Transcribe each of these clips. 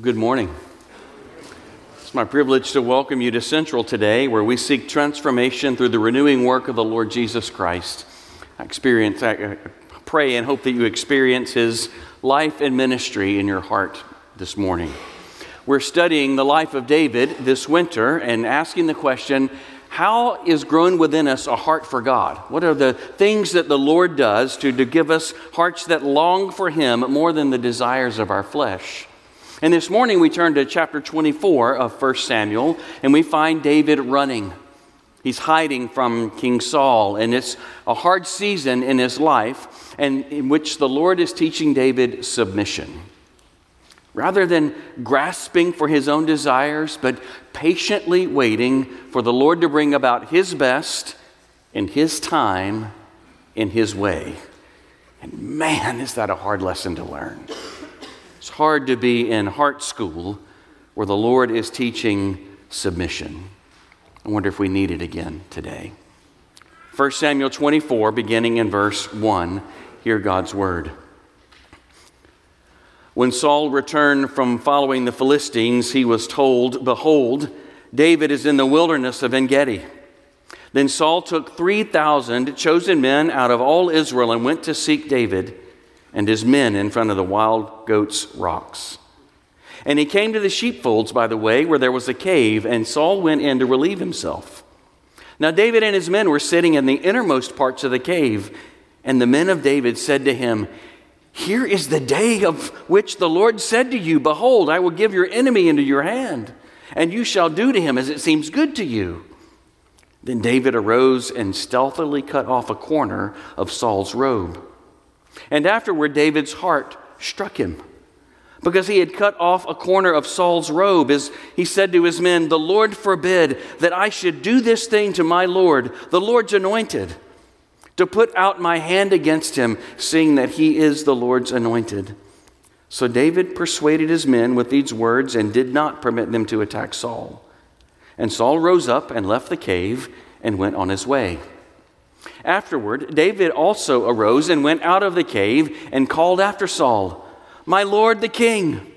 Good morning. It's my privilege to welcome you to Central today, where we seek transformation through the renewing work of the Lord Jesus Christ. I experience, I uh, pray and hope that you experience His life and ministry in your heart this morning. We're studying the life of David this winter and asking the question how is grown within us a heart for God? What are the things that the Lord does to, to give us hearts that long for Him more than the desires of our flesh? And this morning we turn to chapter 24 of 1 Samuel and we find David running. He's hiding from King Saul, and it's a hard season in his life, and in which the Lord is teaching David submission. Rather than grasping for his own desires, but patiently waiting for the Lord to bring about his best in his time, in his way. And man, is that a hard lesson to learn. It's hard to be in heart school where the Lord is teaching submission. I wonder if we need it again today. 1 Samuel 24, beginning in verse 1, hear God's word. When Saul returned from following the Philistines, he was told, Behold, David is in the wilderness of En Gedi. Then Saul took 3,000 chosen men out of all Israel and went to seek David and his men in front of the wild goats' rocks. And he came to the sheepfolds by the way, where there was a cave, and Saul went in to relieve himself. Now, David and his men were sitting in the innermost parts of the cave, and the men of David said to him, Here is the day of which the Lord said to you, Behold, I will give your enemy into your hand, and you shall do to him as it seems good to you. Then David arose and stealthily cut off a corner of Saul's robe. And afterward, David's heart struck him because he had cut off a corner of Saul's robe. As he said to his men, The Lord forbid that I should do this thing to my Lord, the Lord's anointed, to put out my hand against him, seeing that he is the Lord's anointed. So David persuaded his men with these words and did not permit them to attack Saul. And Saul rose up and left the cave and went on his way. Afterward, David also arose and went out of the cave and called after Saul, My lord the king.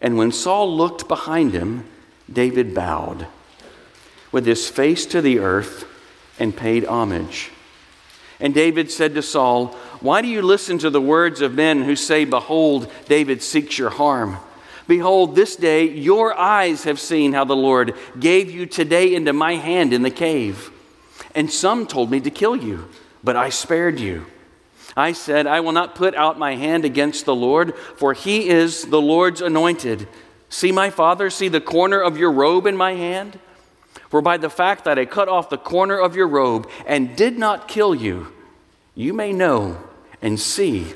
And when Saul looked behind him, David bowed with his face to the earth and paid homage. And David said to Saul, Why do you listen to the words of men who say, Behold, David seeks your harm? Behold, this day your eyes have seen how the Lord gave you today into my hand in the cave. And some told me to kill you, but I spared you. I said, I will not put out my hand against the Lord, for he is the Lord's anointed. See, my father, see the corner of your robe in my hand? For by the fact that I cut off the corner of your robe and did not kill you, you may know and see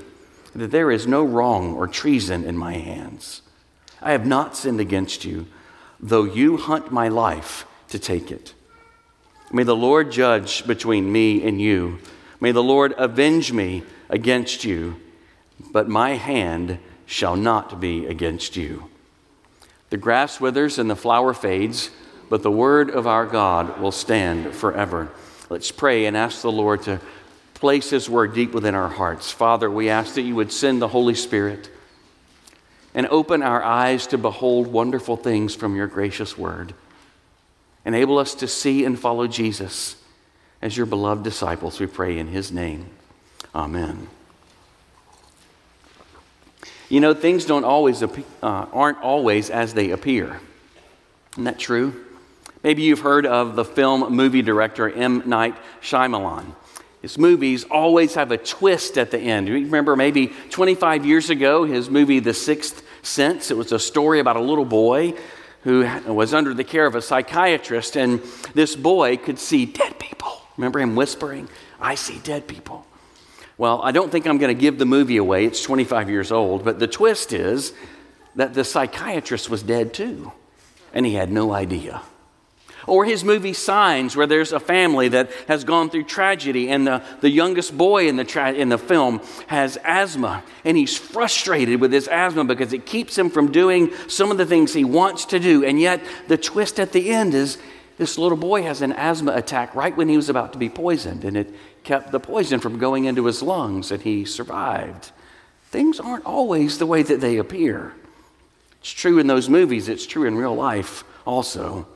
that there is no wrong or treason in my hands. I have not sinned against you, though you hunt my life to take it. May the Lord judge between me and you. May the Lord avenge me against you, but my hand shall not be against you. The grass withers and the flower fades, but the word of our God will stand forever. Let's pray and ask the Lord to place his word deep within our hearts. Father, we ask that you would send the Holy Spirit and open our eyes to behold wonderful things from your gracious word. Enable us to see and follow Jesus as your beloved disciples, we pray in his name. Amen. You know, things don't always uh, aren't always as they appear. Isn't that true? Maybe you've heard of the film movie director M. Night Shyamalan. His movies always have a twist at the end. You remember maybe 25 years ago, his movie The Sixth Sense? It was a story about a little boy who was under the care of a psychiatrist, and this boy could see dead people. Remember him whispering, I see dead people. Well, I don't think I'm going to give the movie away. It's 25 years old, but the twist is that the psychiatrist was dead too, and he had no idea. Or his movie Signs, where there's a family that has gone through tragedy, and the, the youngest boy in the, tra- in the film has asthma, and he's frustrated with his asthma because it keeps him from doing some of the things he wants to do. And yet, the twist at the end is this little boy has an asthma attack right when he was about to be poisoned, and it kept the poison from going into his lungs, and he survived. Things aren't always the way that they appear. It's true in those movies, it's true in real life also.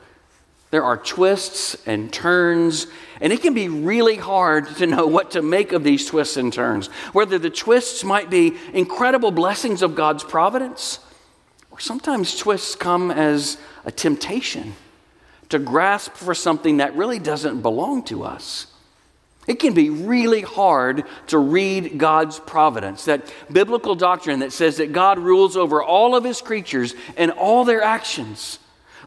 There are twists and turns, and it can be really hard to know what to make of these twists and turns. Whether the twists might be incredible blessings of God's providence, or sometimes twists come as a temptation to grasp for something that really doesn't belong to us. It can be really hard to read God's providence, that biblical doctrine that says that God rules over all of his creatures and all their actions.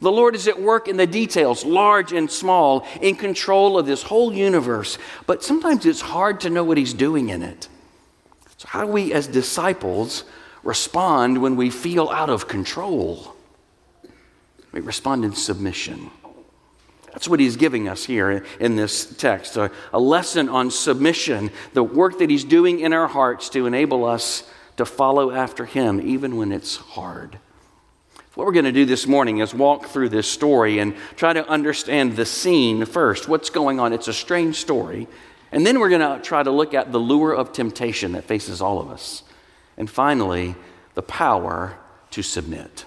The Lord is at work in the details, large and small, in control of this whole universe. But sometimes it's hard to know what he's doing in it. So, how do we as disciples respond when we feel out of control? We respond in submission. That's what he's giving us here in this text a, a, lesson on submission, the work that he's doing in our hearts to enable us to follow after him, even when it's hard. What we're going to do this morning is walk through this story and try to understand the scene first. What's going on? It's a strange story. And then we're going to try to look at the lure of temptation that faces all of us. And finally, the power to submit.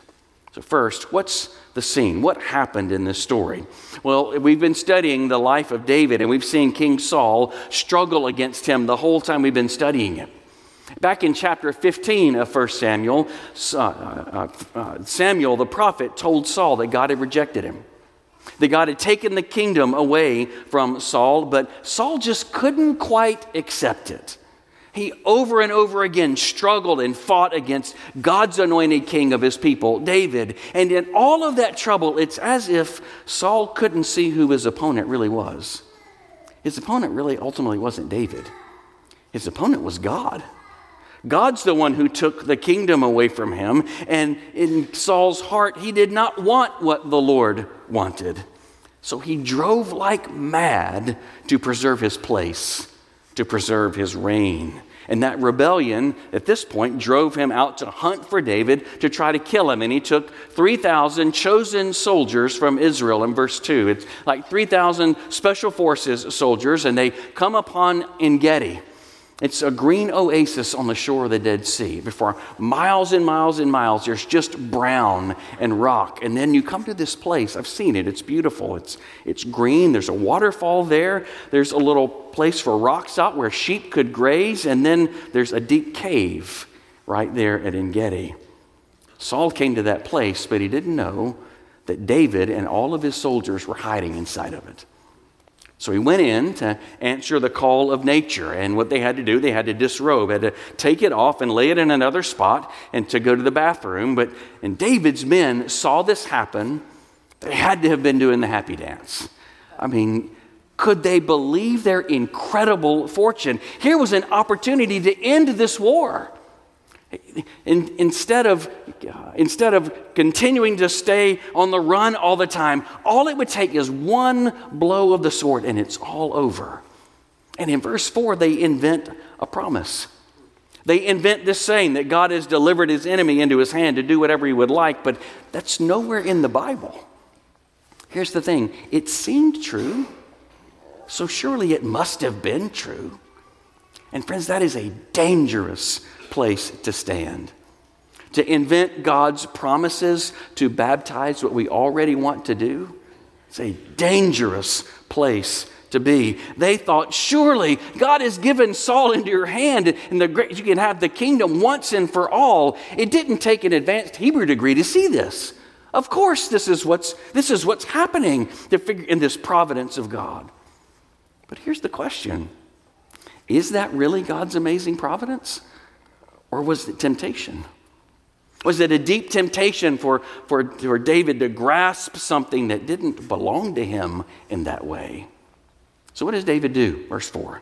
So, first, what's the scene? What happened in this story? Well, we've been studying the life of David, and we've seen King Saul struggle against him the whole time we've been studying it. Back in chapter 15 of 1 Samuel, uh, uh, uh, Samuel the prophet told Saul that God had rejected him, that God had taken the kingdom away from Saul, but Saul just couldn't quite accept it. He over and over again struggled and fought against God's anointed king of his people, David. And in all of that trouble, it's as if Saul couldn't see who his opponent really was. His opponent really ultimately wasn't David, his opponent was God. God's the one who took the kingdom away from him. And in Saul's heart, he did not want what the Lord wanted. So he drove like mad to preserve his place to preserve his reign. And that rebellion at this point drove him out to hunt for David to try to kill him. And he took 3,000 chosen soldiers from Israel in verse 2. It's like 3,000 special forces soldiers, and they come upon En Gedi. It's a green oasis on the shore of the Dead Sea. Before miles and miles and miles, there's just brown and rock. And then you come to this place. I've seen it. It's beautiful. It's, it's green. There's a waterfall there. There's a little place for rocks out where sheep could graze. And then there's a deep cave right there at En Gedi. Saul came to that place, but he didn't know that David and all of his soldiers were hiding inside of it. So he went in to answer the call of nature. And what they had to do, they had to disrobe, had to take it off and lay it in another spot and to go to the bathroom. But and David's men saw this happen. They had to have been doing the happy dance. I mean, could they believe their incredible fortune? Here was an opportunity to end this war. In, instead, of, instead of continuing to stay on the run all the time, all it would take is one blow of the sword and it's all over. And in verse 4, they invent a promise. They invent this saying that God has delivered his enemy into his hand to do whatever he would like, but that's nowhere in the Bible. Here's the thing it seemed true, so surely it must have been true. And friends, that is a dangerous place to stand. To invent God's promises to baptize what we already want to do, it's a dangerous place to be. They thought, surely God has given Saul into your hand, and the, you can have the kingdom once and for all. It didn't take an advanced Hebrew degree to see this. Of course, this is what's, this is what's happening in this providence of God. But here's the question Is that really God's amazing providence? Or was it temptation? Was it a deep temptation for, for, for David to grasp something that didn't belong to him in that way? So, what does David do? Verse 4.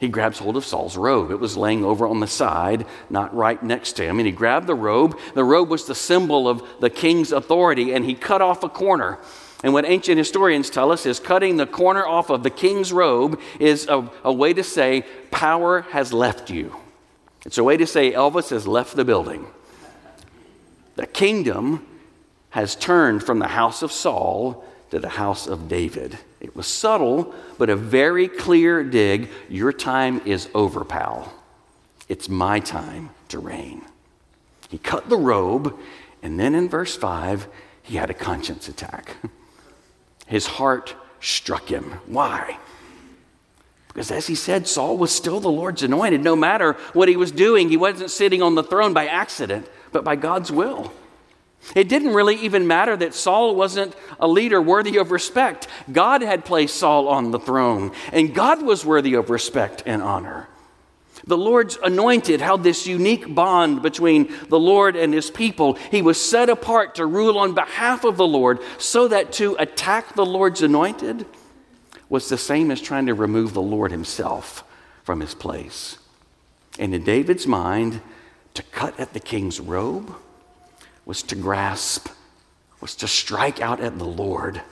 He grabs hold of Saul's robe. It was laying over on the side, not right next to him. And he grabbed the robe. The robe was the symbol of the king's authority, and he cut off a corner. And what ancient historians tell us is cutting the corner off of the king's robe is a, a way to say, power has left you. It's a way to say Elvis has left the building. The kingdom has turned from the house of Saul to the house of David. It was subtle, but a very clear dig. Your time is over, pal. It's my time to reign. He cut the robe, And then in verse 5, he had a conscience attack. His heart struck him. Why? Because as he said, Saul was still the Lord's anointed. No matter what he was doing, he wasn't sitting on the throne by accident, but by God's will. It didn't really even matter that Saul wasn't a leader worthy of respect. God had placed Saul on the throne, and God was worthy of respect and honor. The Lord's anointed held this unique bond between the Lord and his people. He was set apart to rule on behalf of the Lord, so that to attack the Lord's anointed was the same as trying to remove the Lord himself from his place. And in David's mind, to cut at the king's robe was to grasp, was to strike out at the Lord.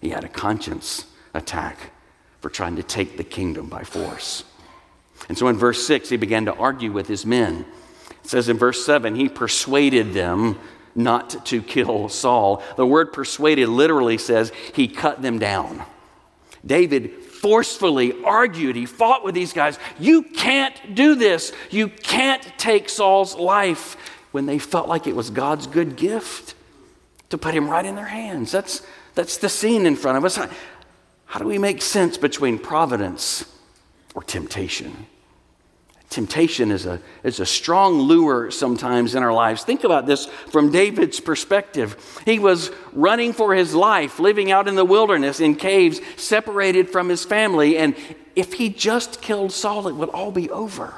He had a conscience attack for trying to take the kingdom by force. And so in verse 6, he began to argue with his men. It says in verse 7, he persuaded them not to kill Saul. The word persuaded literally says he cut them down. David forcefully argued, he fought with these guys. You can't do this. You can't take Saul's life when they felt like it was God's good gift to put him right in their hands. That's, that's the scene in front of us. How, how do we make sense between providence or temptation? Temptation is a, is a strong lure sometimes in our lives. Think about this from David's perspective. He was running for his life, living out in the wilderness in caves, separated from his family. And if he just killed Saul, it would all be over.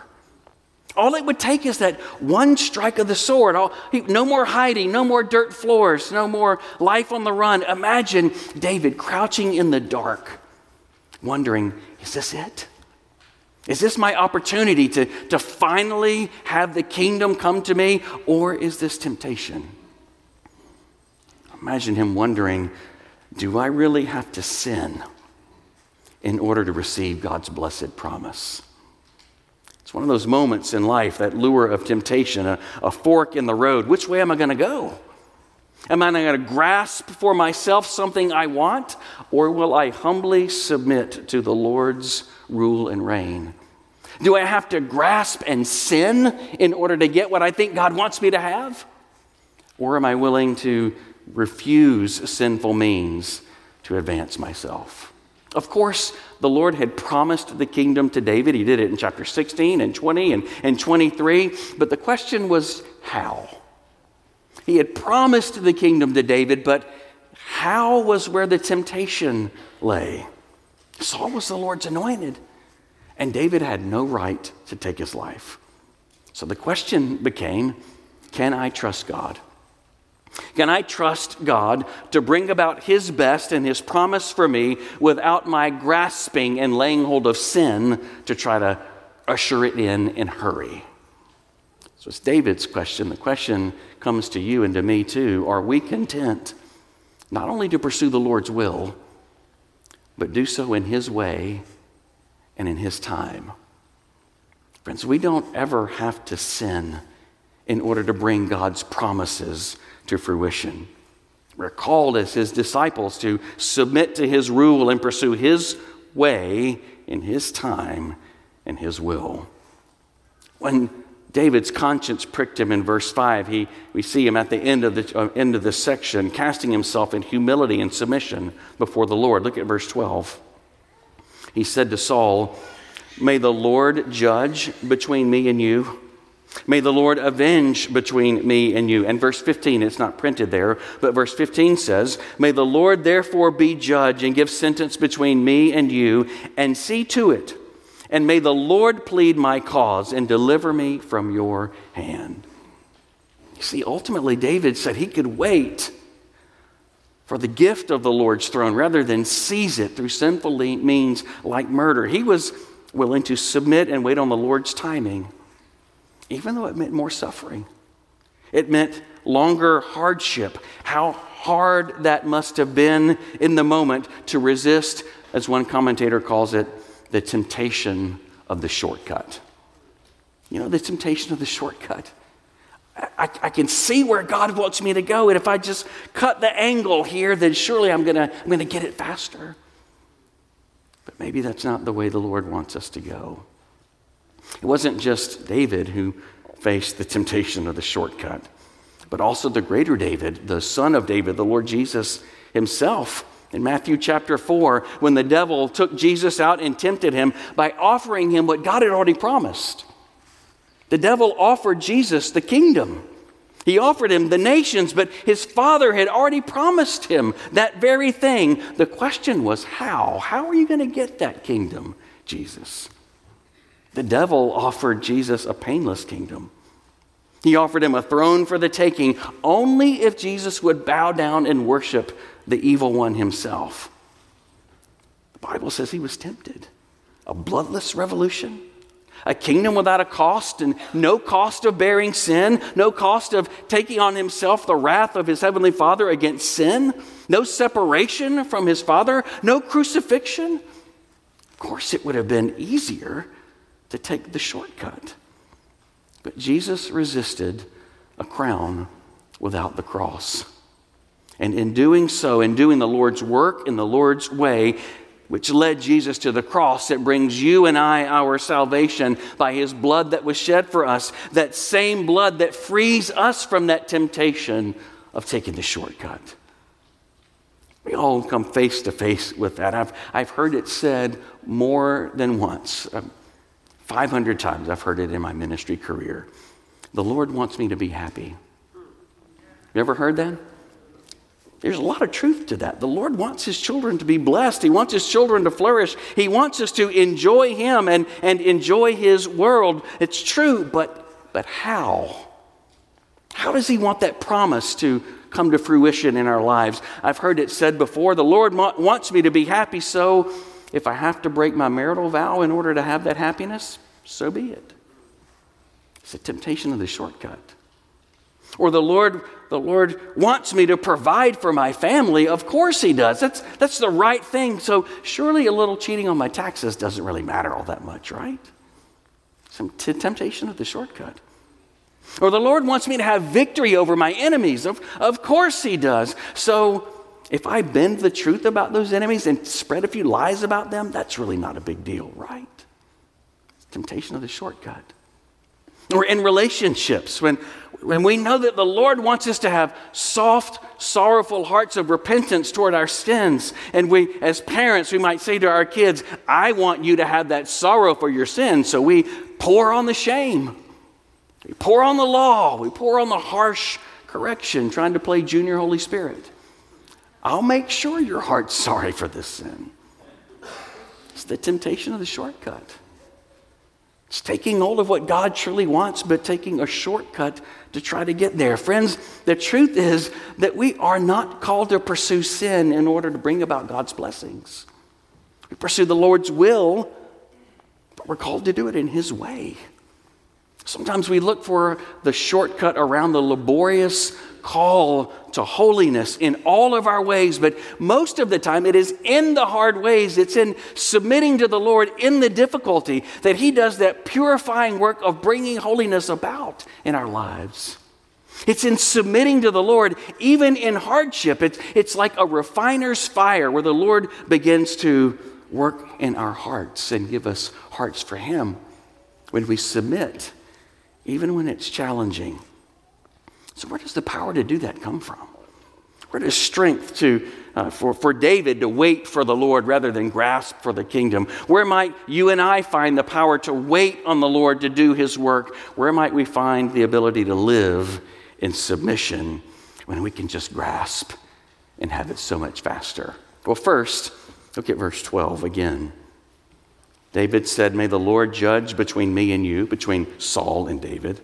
All it would take is that one strike of the sword. All, no more hiding, no more dirt floors, no more life on the run. Imagine David crouching in the dark, wondering, is this it? Is this my opportunity to, to finally have the kingdom come to me, or is this temptation? Imagine him wondering do I really have to sin in order to receive God's blessed promise? It's one of those moments in life, that lure of temptation, a, a fork in the road. Which way am I going to go? Am I going to grasp for myself something I want, or will I humbly submit to the Lord's rule and reign? Do I have to grasp and sin in order to get what I think God wants me to have? Or am I willing to refuse sinful means to advance myself? Of course, the Lord had promised the kingdom to David. He did it in chapter 16 and 20 and, and 23. But the question was how? He had promised the kingdom to David, but how was where the temptation lay? Saul was the Lord's anointed, and David had no right to take his life. So the question became can I trust God? Can I trust God to bring about His best and His promise for me without my grasping and laying hold of sin to try to usher it in in hurry? So it's David's question. The question comes to you and to me too. Are we content not only to pursue the Lord's will, but do so in His way and in His time? Friends, we don't ever have to sin in order to bring God's promises to fruition. We're called as His disciples to submit to His rule and pursue His way in His time and His will. When David's conscience pricked him in verse 5. He, we see him at the end of, the, uh, end of this section, casting himself in humility and submission before the Lord. Look at verse 12. He said to Saul, May the Lord judge between me and you. May the Lord avenge between me and you. And verse 15, it's not printed there, but verse 15 says, May the Lord therefore be judge and give sentence between me and you, and see to it and may the Lord plead my cause and deliver me from your hand. You see, ultimately, David said he could wait for the gift of the Lord's throne rather than seize it through sinful means like murder. He was willing to submit and wait on the Lord's timing, even though it meant more suffering. It meant longer hardship. How hard that must have been in the moment to resist, as one commentator calls it, the temptation of the shortcut. You know, the temptation of the shortcut. I, I, can see where God wants me to go, and if I just cut the angle here, then surely I'm gonna, I'm gonna get it faster. But maybe that's not the way the Lord wants us to go. It wasn't just David who faced the temptation of the shortcut, but also the greater David, the son of David, the Lord Jesus himself. In Matthew chapter 4, when the devil took Jesus out and tempted him by offering him what God had already promised. The devil offered Jesus the kingdom. He offered him the nations, but his father had already promised him that very thing. The question was, how? How are you going to get that kingdom, Jesus? The devil offered Jesus a painless kingdom. He offered him a throne for the taking only if Jesus would bow down and worship the evil one himself. The Bible says he was tempted. A bloodless revolution, a kingdom without a cost, and no cost of bearing sin, no cost of taking on himself the wrath of his heavenly Father against sin, no separation from his Father, no crucifixion. Of course, it would have been easier to take the shortcut. But Jesus resisted a crown without the cross. And in doing so, in doing the Lord's work in the Lord's way, which led Jesus to the cross, it brings you and I our salvation by his blood that was shed for us, that same blood that frees us from that temptation of taking the shortcut. We all come face to face with that. I've, I've heard it said more than once. Um, 500 times I've heard it in my ministry career. The Lord wants me to be happy. You ever heard that? There's a lot of truth to that. The Lord wants His children to be blessed. He wants His children to flourish. He wants us to enjoy Him and, and enjoy His world. It's true, but, but how? How does He want that promise to come to fruition in our lives? I've heard it said before the Lord wants me to be happy, so if I have to break my marital vow in order to have that happiness, so be it. It's a temptation of the shortcut. Or the Lord, the Lord wants me to provide for my family. Of course He does. That's, that's the right thing. So surely a little cheating on my taxes doesn't really matter all that much, right? Some t- temptation of the shortcut. Or the Lord wants me to have victory over my enemies. Of, of course He does. So if I bend the truth about those enemies and spread a few lies about them, that's really not a big deal, right? Temptation of the shortcut. Or in relationships, when, when we know that the Lord wants us to have soft, sorrowful hearts of repentance toward our sins, and we, as parents, we might say to our kids, I want you to have that sorrow for your sins, so we pour on the shame. We pour on the law. We pour on the harsh correction, trying to play junior Holy Spirit. I'll make sure your heart's sorry for this sin. It's the temptation of the shortcut. It's taking hold of what God truly wants, but taking a shortcut to try to get there. Friends, the truth is that we are not called to pursue sin in order to bring about God's blessings. We pursue the Lord's will, but we're called to do it in His way. Sometimes we look for the shortcut around the laborious call to holiness in all of our ways, but most of the time it is in the hard ways. It's in submitting to the Lord in the difficulty that He does that purifying work of bringing holiness about in our lives. It's in submitting to the Lord, even in hardship. It's, it's like a refiner's fire where the Lord begins to work in our hearts and give us hearts for Him when we submit, even when it's challenging. So, where does the power to do that come from? Where does strength to, uh, for, for David to wait for the Lord rather than grasp for the kingdom? Where might you and I find the power to wait on the Lord to do his work? Where might we find the ability to live in submission when we can just grasp and have it so much faster? Well, first, look at verse 12 again. David said, May the Lord judge between me and you, between Saul and David.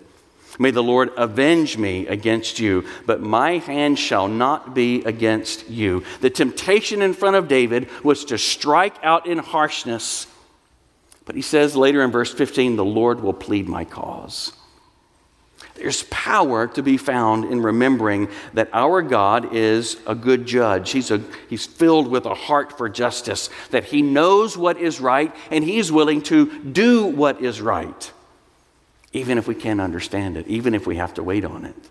May the Lord avenge me against you, but my hand shall not be against you. The temptation in front of David was to strike out in harshness. But he says later in verse 15, the Lord will plead my cause. There's power to be found in remembering that our God is a good judge. He's, a, he's filled with a heart for justice, that he knows what is right and he's willing to do what is right even if we can't understand it, even if we have to wait on it.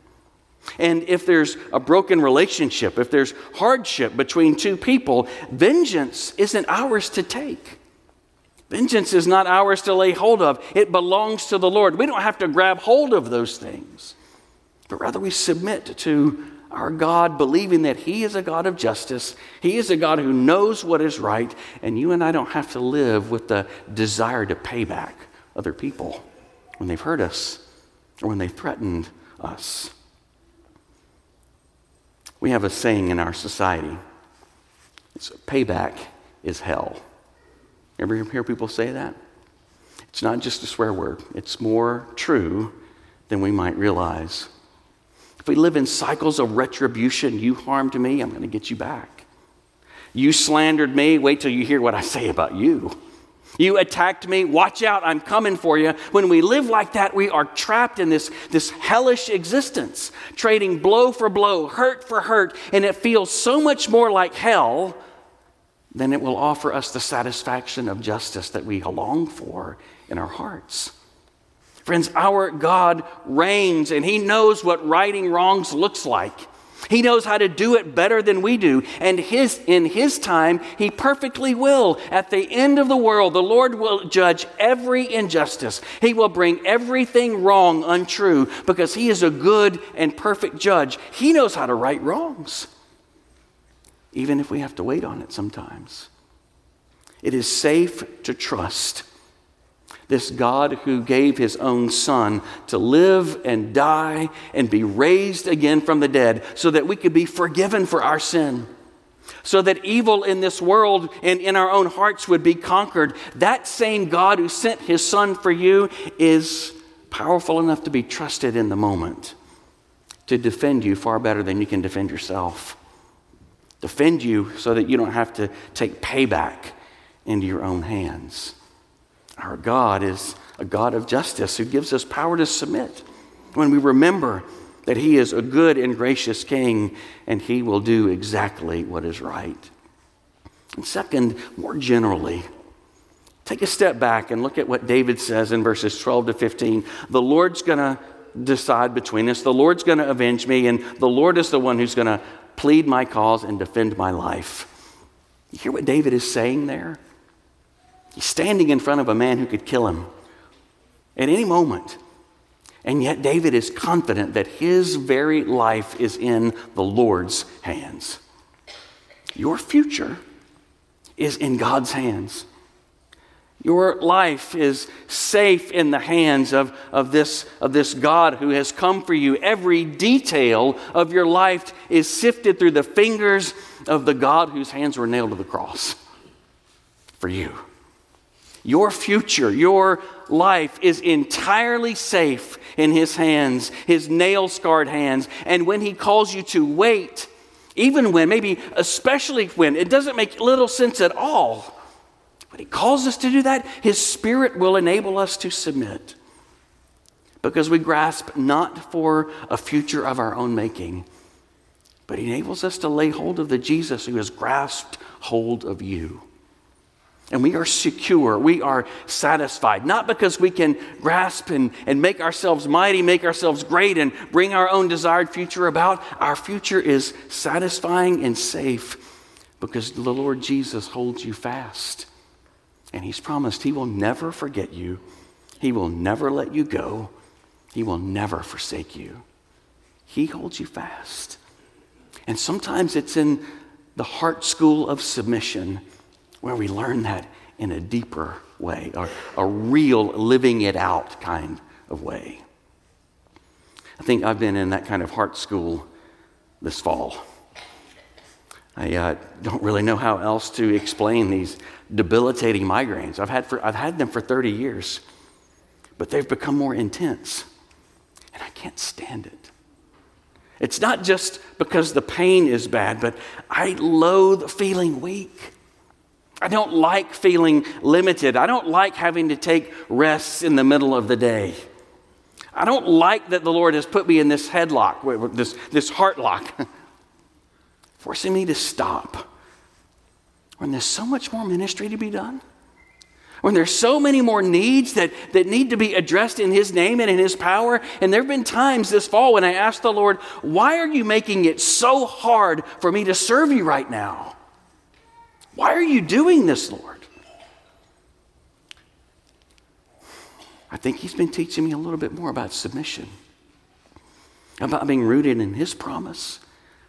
And if there's a broken relationship, if there's hardship between two people, vengeance isn't ours to take. Vengeance is not ours to lay hold of, it belongs to the Lord. We don't have to grab hold of those things. but rather we submit to our God, believing that He is a God of justice. He is a God who knows what is right, and you and I don't have to live with the desire to pay back other people when they've hurt us or when they've threatened us. We have a saying in our society it's payback is hell. Ever hear people say that? It's not just a swear word, it's more true than we might realize. If we live in cycles of retribution, you harmed me, I'm going to get you back. You slandered me, wait till you hear what I say about you. You attacked me, watch out, I'm coming for you. When we live like that, we are trapped in this, this hellish existence, trading blow for blow, hurt for hurt, and it feels so much more like hell than it will offer us the satisfaction of justice that we long for in our hearts. Friends, our God reigns and He knows what righting wrongs looks like. He knows how to do it better than we do. And his, in His time, He perfectly will. At the end of the world, the Lord will judge every injustice. He will bring everything wrong untrue because He is a good and perfect judge. He knows how to right wrongs, even if we have to wait on it sometimes. It is safe to trust this God who gave his own son to live and die and be raised again from the dead so that we could be forgiven for our sin, so that evil in this world and in our own hearts would be conquered. That same God who sent his son for you is powerful enough to be trusted in the moment to defend you far better than you can defend yourself. Defend you so that you don't have to take payback into your own hands. Our God is a God of justice who gives us power to submit when we remember that He is a good and gracious King and He will do exactly what is right. And second, more generally, take a step back and look at what David says in verses 12 to 15. The Lord's going to decide between us, the Lord's going to avenge me, and the Lord is the one who's going to plead my cause and defend my life. You hear what David is saying there? He's standing in front of a man who could kill him at any moment. And yet, David is confident that his very life is in the Lord's hands. Your future is in God's hands. Your life is safe in the hands of, of, this, of this God who has come for you. Every detail of your life is sifted through the fingers of the God whose hands were nailed to the cross for you. Your future, your life is entirely safe in His hands, His nail scarred hands. And when He calls you to wait, even when, maybe especially when, it doesn't make little sense at all. When He calls us to do that, His Spirit will enable us to submit. Because we grasp not for a future of our own making, but He enables us to lay hold of the Jesus who has grasped hold of you. And we are secure. We are satisfied. Not because we can grasp and, and make ourselves mighty, make ourselves great, and bring our own desired future about. Our future is satisfying and safe because the Lord Jesus holds you fast. And He's promised He will never forget you, He will never let you go, He will never forsake you. He holds you fast. And sometimes it's in the heart school of submission where we learn that in a deeper way, or a real living it out kind of way. I think I've been in that kind of heart school this fall. I uh, don't really know how else to explain these debilitating migraines. I've had, for, I've had them for 30 years, but they've become more intense, and I can't stand it. It's not just because the pain is bad, but I loathe feeling weak. I don't like feeling limited. I don't like having to take rests in the middle of the day. I don't like that the Lord has put me in this headlock, this, this heart lock, forcing me to stop when there's so much more ministry to be done. When there's so many more needs that, that need to be addressed in His name and in His power. And there have been times this fall when I asked the Lord, Why are you making it so hard for me to serve you right now? Why are you doing this, Lord? I think He's been teaching me a little bit more about submission. about being rooted in His promise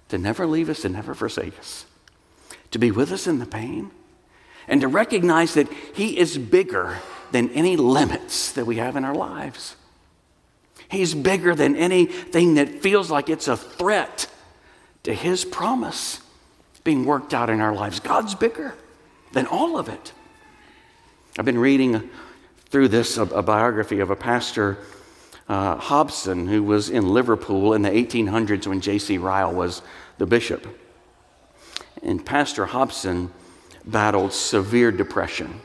to never leave us and never forsake us, to be with us in the pain, and to recognize that He is bigger than any limits that we have in our lives. He's bigger than anything that feels like it's a threat to His promise being worked out in our lives. God's bigger than all of it. I've been reading through this a, a biography of a pastor, uh, Hobson, who was in Liverpool in the 1800s when J.C. Ryle was the bishop. And Pastor Hobson battled severe depression.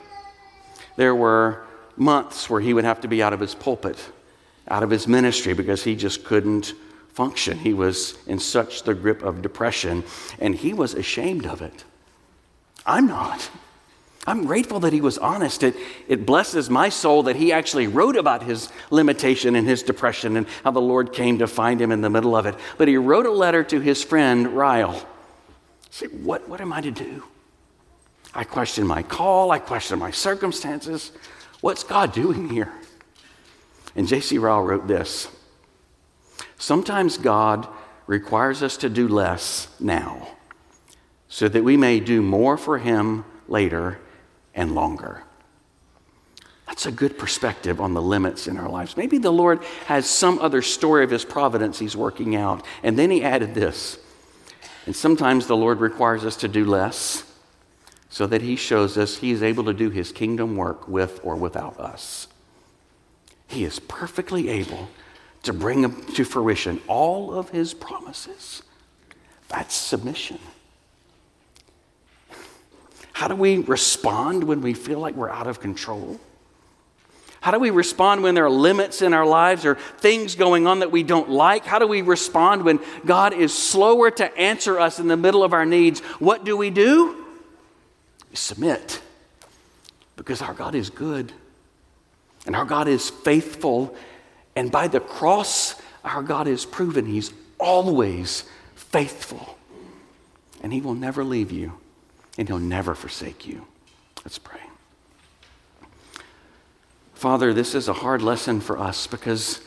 There were months where he would have to be out of his pulpit, out of his ministry, because he just couldn't function. He was in such the grip of depression, and he was ashamed of it. I'm not. I'm grateful that he was honest. It, it blesses my soul that he actually wrote about his limitation and his depression and how the Lord came to find him in the middle of it. But he wrote a letter to his friend Ryle. Say, what, what am I to do? I question my call, I question my circumstances. What's God doing here? And J.C. Ryle wrote this Sometimes God requires us to do less now so that we may do more for Him later and longer. That's a good perspective on the limits in our lives. Maybe the Lord has some other story of His providence He's working out. And then He added this. And sometimes the Lord requires us to do less so that He shows us He is able to do His kingdom work with or without us. He is perfectly able to bring to fruition all of his promises. That's submission. How do we respond when we feel like we're out of control? How do we respond when there are limits in our lives or things going on that we don't like? How do we respond when God is slower to answer us in the middle of our needs? What do we do? We submit because our God is good and our God is faithful and by the cross, our God has proven He's always faithful. And He will never leave you, and He'll never forsake you. Let's pray. Father, this is a hard lesson for us because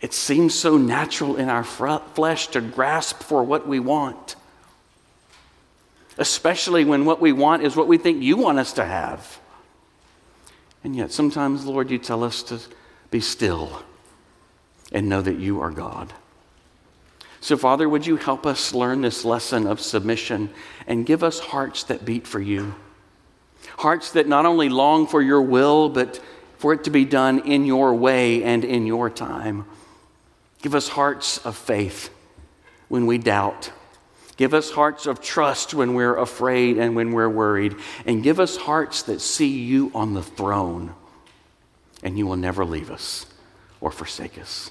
it seems so natural in our flesh to grasp for what we want, especially when what we want is what we think you want us to have. And yet, sometimes, Lord, you tell us to be still and know that you are God. So, Father, would you help us learn this lesson of submission and give us hearts that beat for you? Hearts that not only long for your will, but for it to be done in your way and in your time. Give us hearts of faith when we doubt. Give us hearts of trust when we're afraid and when we're worried. And give us hearts that see you on the throne and you will never leave us or forsake us.